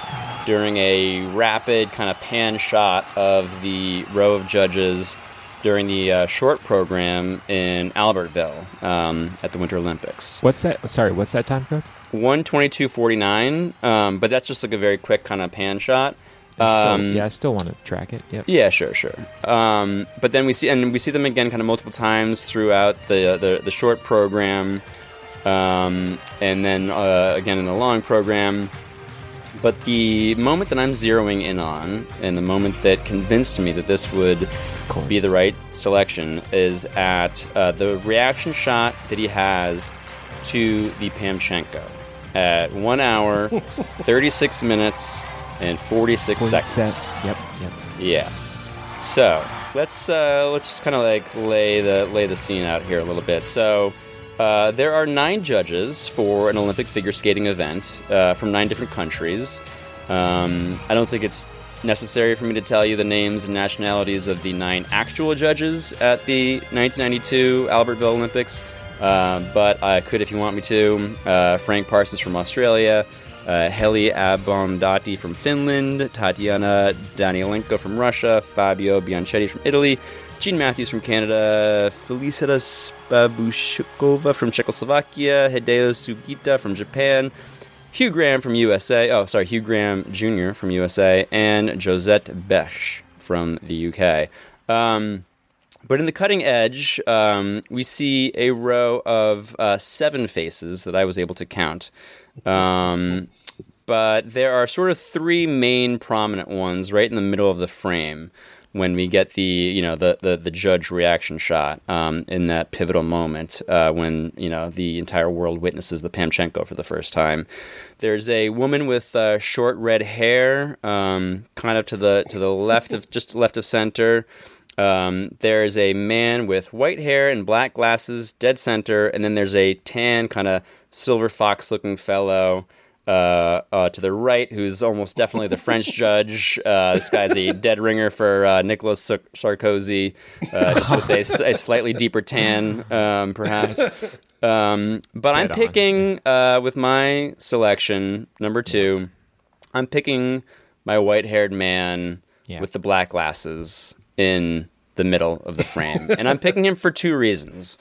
during a rapid kind of pan shot of the row of judges during the uh, short program in Albertville um, at the Winter Olympics. What's that? Sorry, what's that time code? 122.49, um, but that's just like a very quick kind of pan shot. I still- Um, yeah, I still want to track it. Yep. yeah, sure, sure. Um, but then we see, and we see them again, kind of multiple times throughout the the, the short program, um, and then uh, again in the long program. But the moment that I'm zeroing in on, and the moment that convinced me that this would be the right selection, is at uh, the reaction shot that he has to the Pamchenko at one hour, *laughs* 36 minutes, and 46 47. seconds. Yep, yep. Yeah. So let's uh, let's just kind of like lay the lay the scene out here a little bit. So uh, there are nine judges for an Olympic figure skating event uh, from nine different countries. Um, I don't think it's necessary for me to tell you the names and nationalities of the nine actual judges at the 1992 Albertville Olympics. Um, but I could if you want me to. Uh, Frank Parsons from Australia, uh, Heli Abondati from Finland, Tatiana Danielenko from Russia, Fabio Bianchetti from Italy, Gene Matthews from Canada, Felicitas Babushkova from Czechoslovakia, Hideo Sugita from Japan, Hugh Graham from USA. Oh, sorry, Hugh Graham Jr. from USA, and Josette Besh from the UK. Um, but in the cutting edge, um, we see a row of uh, seven faces that I was able to count. Um, but there are sort of three main prominent ones right in the middle of the frame when we get the you know the the, the judge reaction shot um, in that pivotal moment uh, when you know the entire world witnesses the Pamchenko for the first time. There's a woman with uh, short red hair, um, kind of to the to the left of just left of center. Um, there's a man with white hair and black glasses, dead center, and then there's a tan, kind of silver fox looking fellow uh, uh, to the right, who's almost definitely the French *laughs* judge. Uh, this guy's a dead ringer for uh, Nicolas Sarkozy, uh, just with a slightly deeper tan, um, perhaps. Um, but I'm picking uh, with my selection number two. I'm picking my white-haired man Yeah. with the black glasses in the middle of the frame, and I'm picking him for two reasons.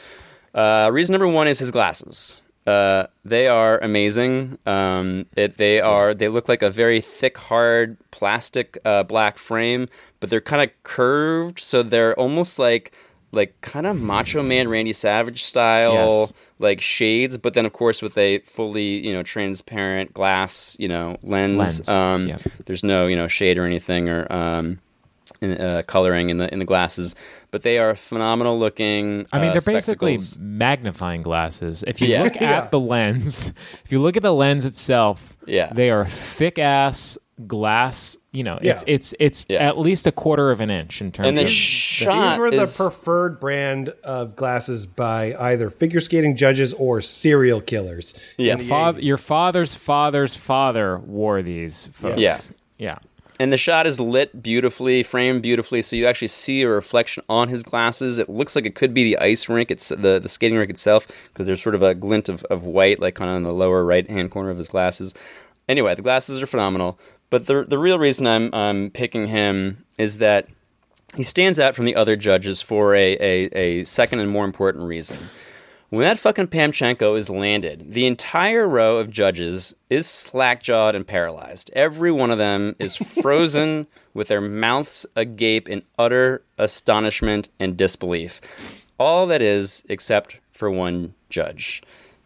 Uh, reason number one is his glasses. Uh, they are amazing. Um, it, they are. They look like a very thick, hard plastic uh, black frame, but they're kind of curved, so they're almost like like kind of Macho Man Randy Savage style, Yes. like shades. But then, of course, with a fully you know transparent glass you know lens. Lens, Um, yeah. There's no you know shade or anything or um, uh, coloring in the in the glasses, but they are phenomenal looking. I mean, uh, they're basically spectacles. magnifying glasses. If you Yeah. look at Yeah. the lens, *laughs* if you look at the lens itself, Yeah. they are thick ass glass. You know, it's Yeah. it's it's at least a quarter of an inch in terms And the of shot These were is- the preferred brand of glasses by either figure skating judges or serial killers. Yeah. Fa- your father's father's father wore these. Folks. Yeah. yeah. And the shot is lit beautifully, framed beautifully, so you actually see a reflection on his glasses. It looks like it could be the ice rink, it's the, the skating rink itself, because there's sort of a glint of, of white, like kind of in the lower right hand corner of his glasses. Anyway, the glasses are phenomenal. But the, the real reason I'm, I'm picking him is that he stands out from the other judges for a, a, a second and more important reason. When that fucking Pamchenko is landed, the entire row of judges is slack jawed and paralyzed. Every one of them is *laughs* frozen with their mouths agape in utter astonishment and disbelief. All that is, except for one judge.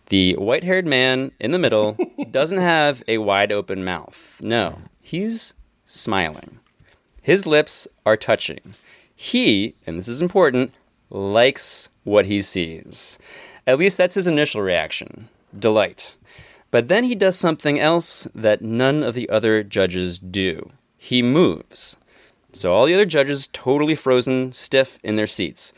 The white haired man in the middle *laughs* doesn't have a wide open mouth. No, he's smiling. His lips are touching. He, and this is important, likes what he sees. At least that's his initial reaction delight. But then he does something else that none of the other judges do. He moves. So all the other judges totally frozen, stiff in their seats.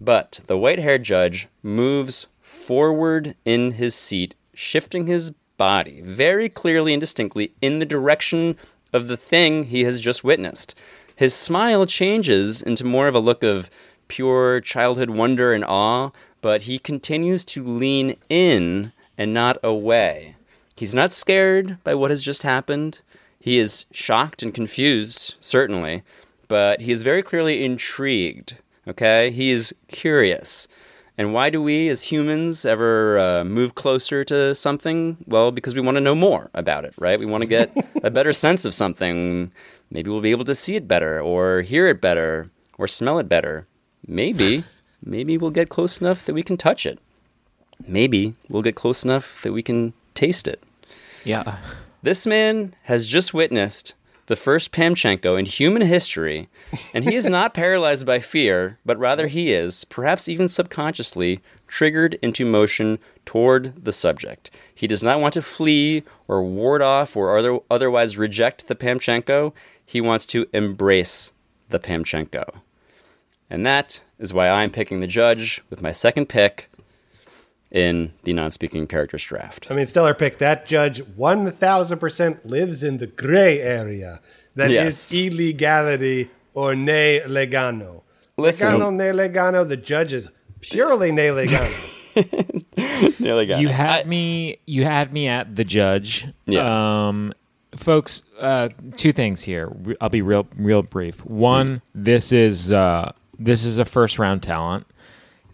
But the white haired judge moves forward in his seat, shifting his body very clearly and distinctly in the direction of the thing he has just witnessed. His smile changes into more of a look of pure childhood wonder and awe, but he continues to lean in and not away. He's not scared by what has just happened. He is shocked and confused, certainly, but he is very clearly intrigued. Okay? He is curious. And why do we as humans ever uh, move closer to something? Well, because we want to know more about it, right? We want to get *laughs* a better sense of something. Maybe we'll be able to see it better, or hear it better, or smell it better. Maybe, maybe we'll get close enough that we can touch it. Maybe we'll get close enough that we can taste it. Yeah. This man has just witnessed the first Pamchenko in human history, and he is not *laughs* paralyzed by fear, but rather he is, perhaps even subconsciously, triggered into motion toward the subject. He does not want to flee or ward off or other, otherwise reject the Pamchenko. He wants to embrace the Pamchenko. And that is why I'm picking the judge with my second pick in the non speaking characters draft. I mean, stellar pick. That judge, 1000% lives in the gray area. That is Yes. illegality or ne legano. Listen- Legano, ne legano. The judge is purely ne legano. *laughs* Nearly got you it. had me. You had me at the judge. Yeah. Um, folks, uh, two things here. I'll be real, real brief. One, this is uh, this is a first round talent.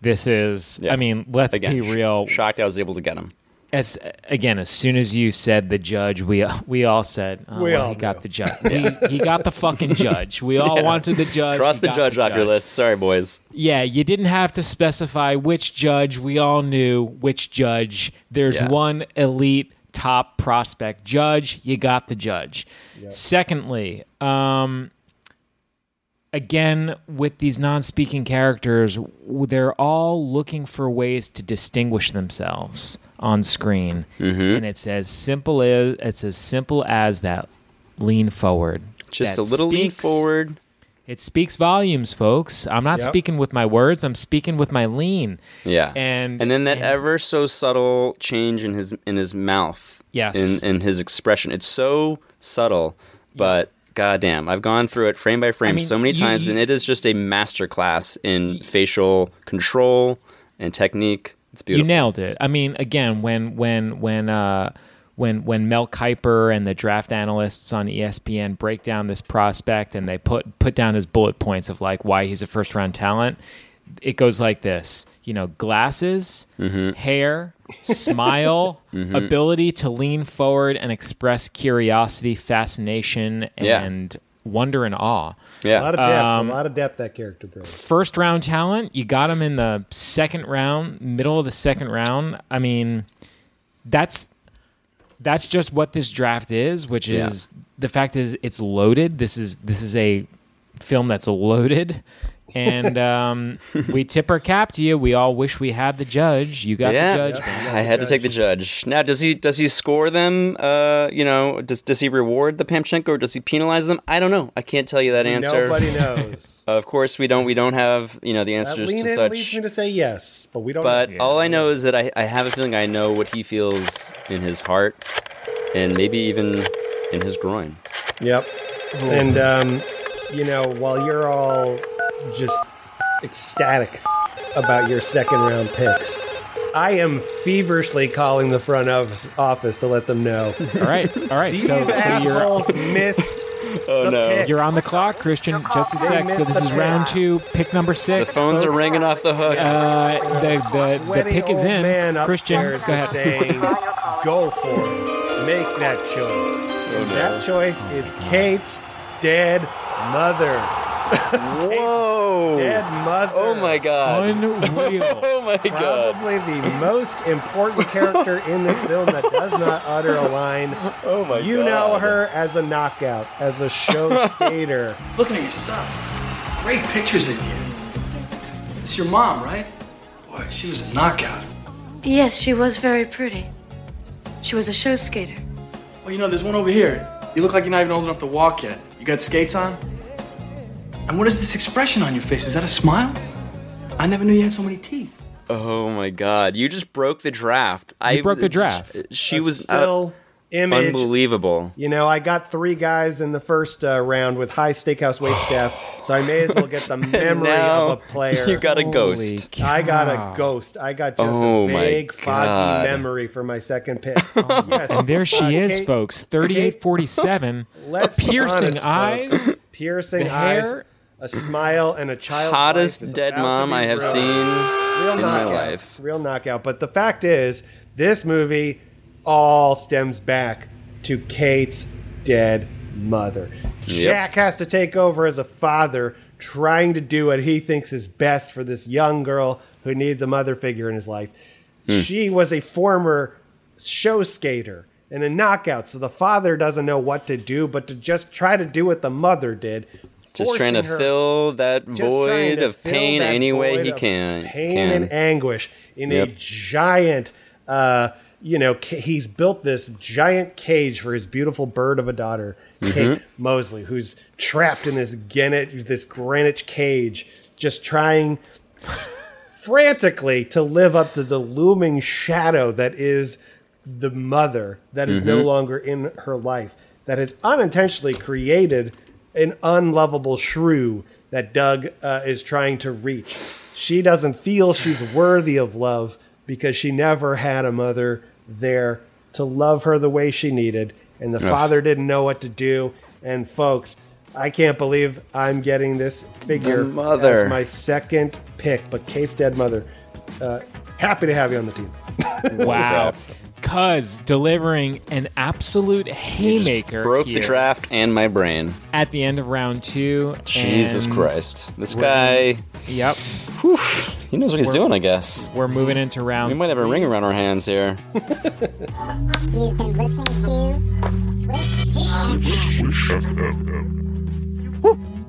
This is. I mean, let's Again, be real. Shocked I was able to get him. As again, as soon as you said the judge, we we all said, oh, We well, all he got the judge. *laughs* We, he got the fucking judge. We all *laughs* Yeah. wanted the judge. Cross He the got judge off your list. Sorry, boys. yeah, you didn't have to specify which judge. We all knew which judge. There's Yeah. one elite top prospect judge. You got the judge. Secondly, um, again, with these non speaking characters, they're all looking for ways to distinguish themselves on screen. Mhm. And it's as simple as it's as simple as that lean forward. Just That a little lean forward. It speaks volumes, folks. I'm not Yep. speaking with my words. I'm speaking with my lean. Yeah. And and then that and- ever so subtle change in his in his mouth. Yes. In in his expression. It's so subtle, but goddamn, I've gone through it frame by frame mean, so many you- times, you- and it is just a masterclass in facial control and technique. It's beautiful. You nailed it. I mean, again, when when when uh, when when Mel Kiper and the draft analysts on ESPN break down this prospect and they put put down his bullet points of like why he's a first round talent, it goes like this. You know, glasses, Mm-hmm. hair, smile, *laughs* Mhm. ability to lean forward and express curiosity, fascination, Yeah. and wonder and awe. Yeah. A lot of depth. Um, a lot of depth that character brings. first round talent. You got him in the second round, middle of the second round. I mean, that's that's just what this draft is, which Yeah. is the fact is it's loaded. This is this is a film that's loaded. And um, we tip our cap to you. We all wish we had the judge. You got yeah, the judge. man. I had to take the judge. Now, does he does he score them? Uh, you know, does does he reward the Pamchenko or does he penalize them? I don't know. I can't tell you that answer. Nobody knows. *laughs* of course, we don't. We don't have you know the That answers lean to in such. leads me to say yes, but we don't. But know. all I know is that I, I have a feeling I know what he feels in his heart, and maybe even in his groin. Yep. And um, you know, while you're all just ecstatic about your second round picks, I am feverishly calling the front office, office to let them know. All right, all right. These so, so you're missed. *laughs* Oh no! pick. you're on the clock, Christian. Just a They sec. So this is pick. round two, pick number six. The six. phones are ringing off the hook. Uh, the the, the pick is in. Man Christian, upstairs go is ahead. saying, *laughs* "Go for it. Make that choice." And no. that choice is Kate's dead mother. Whoa! Dead mother. Oh my god! Unreal. *laughs* oh my god! Probably the most important character in this film that does not utter a line. Oh my You god! You know her as a knockout, as a show *laughs* skater. Looking at your stuff. Great pictures of you. It's your mom, right? Boy, she was a knockout. Yes, she was very pretty. She was a show skater. Well, you know, there's one over here. You look like you're not even old enough to walk yet. You got skates on? And what is this expression on your face? Is that a smile? I never knew you had so many teeth. Oh my god! You just broke the draft. I broke the draft. She A was still image. unbelievable. You know, I got three guys in the first uh, round with Hy's steakhouse wait staff, *sighs* so I may as well get the *laughs* memory now of a player. you got a Holy ghost. I got a ghost. I got just Oh a my vague, foggy memory for my second pick. *laughs* yes. And there she Uh, is, Kate- folks. 3847. Let's be piercing honest, eyes. piercing the eyes, hair. A smile, and a child. Hottest dead mom I have real, seen real in my knockout, life. Real knockout. But the fact is, this movie all stems back to Kate's dead mother. Jack has to take over as a father, trying to do what he thinks is best for this young girl who needs a mother figure in his life. Hmm. She was a former show skater and a knockout, so the father doesn't know what to do but to just try to do what the mother did. Just trying to her- fill that void of pain any way he can. Pain can. and anguish in Yep. a giant, uh, you know, ca- he's built this giant cage for his beautiful bird of a daughter, Kate Mhm. Moseley, who's trapped in this granite, this Greenwich cage, just trying frantically to live up to the looming shadow that is the mother that is no Mhm. longer in her life, that has unintentionally created an unlovable shrew that Doug uh, is trying to reach. She doesn't feel she's worthy of love because she never had a mother there to love her the way she needed, and the Ugh. father didn't know what to do. And folks, I can't believe I'm getting this figure The mother. as my second pick. But Kate's dead mother, uh, happy to have you on the team. Wow. Cuz delivering an absolute haymaker Broke here the draft and my brain. at the end of round two. Jesus Christ. This guy. Yep. He knows what he's We're- doing, I guess. We're moving into round. We might have a ring around our hands here. You've been listening to Swish FM.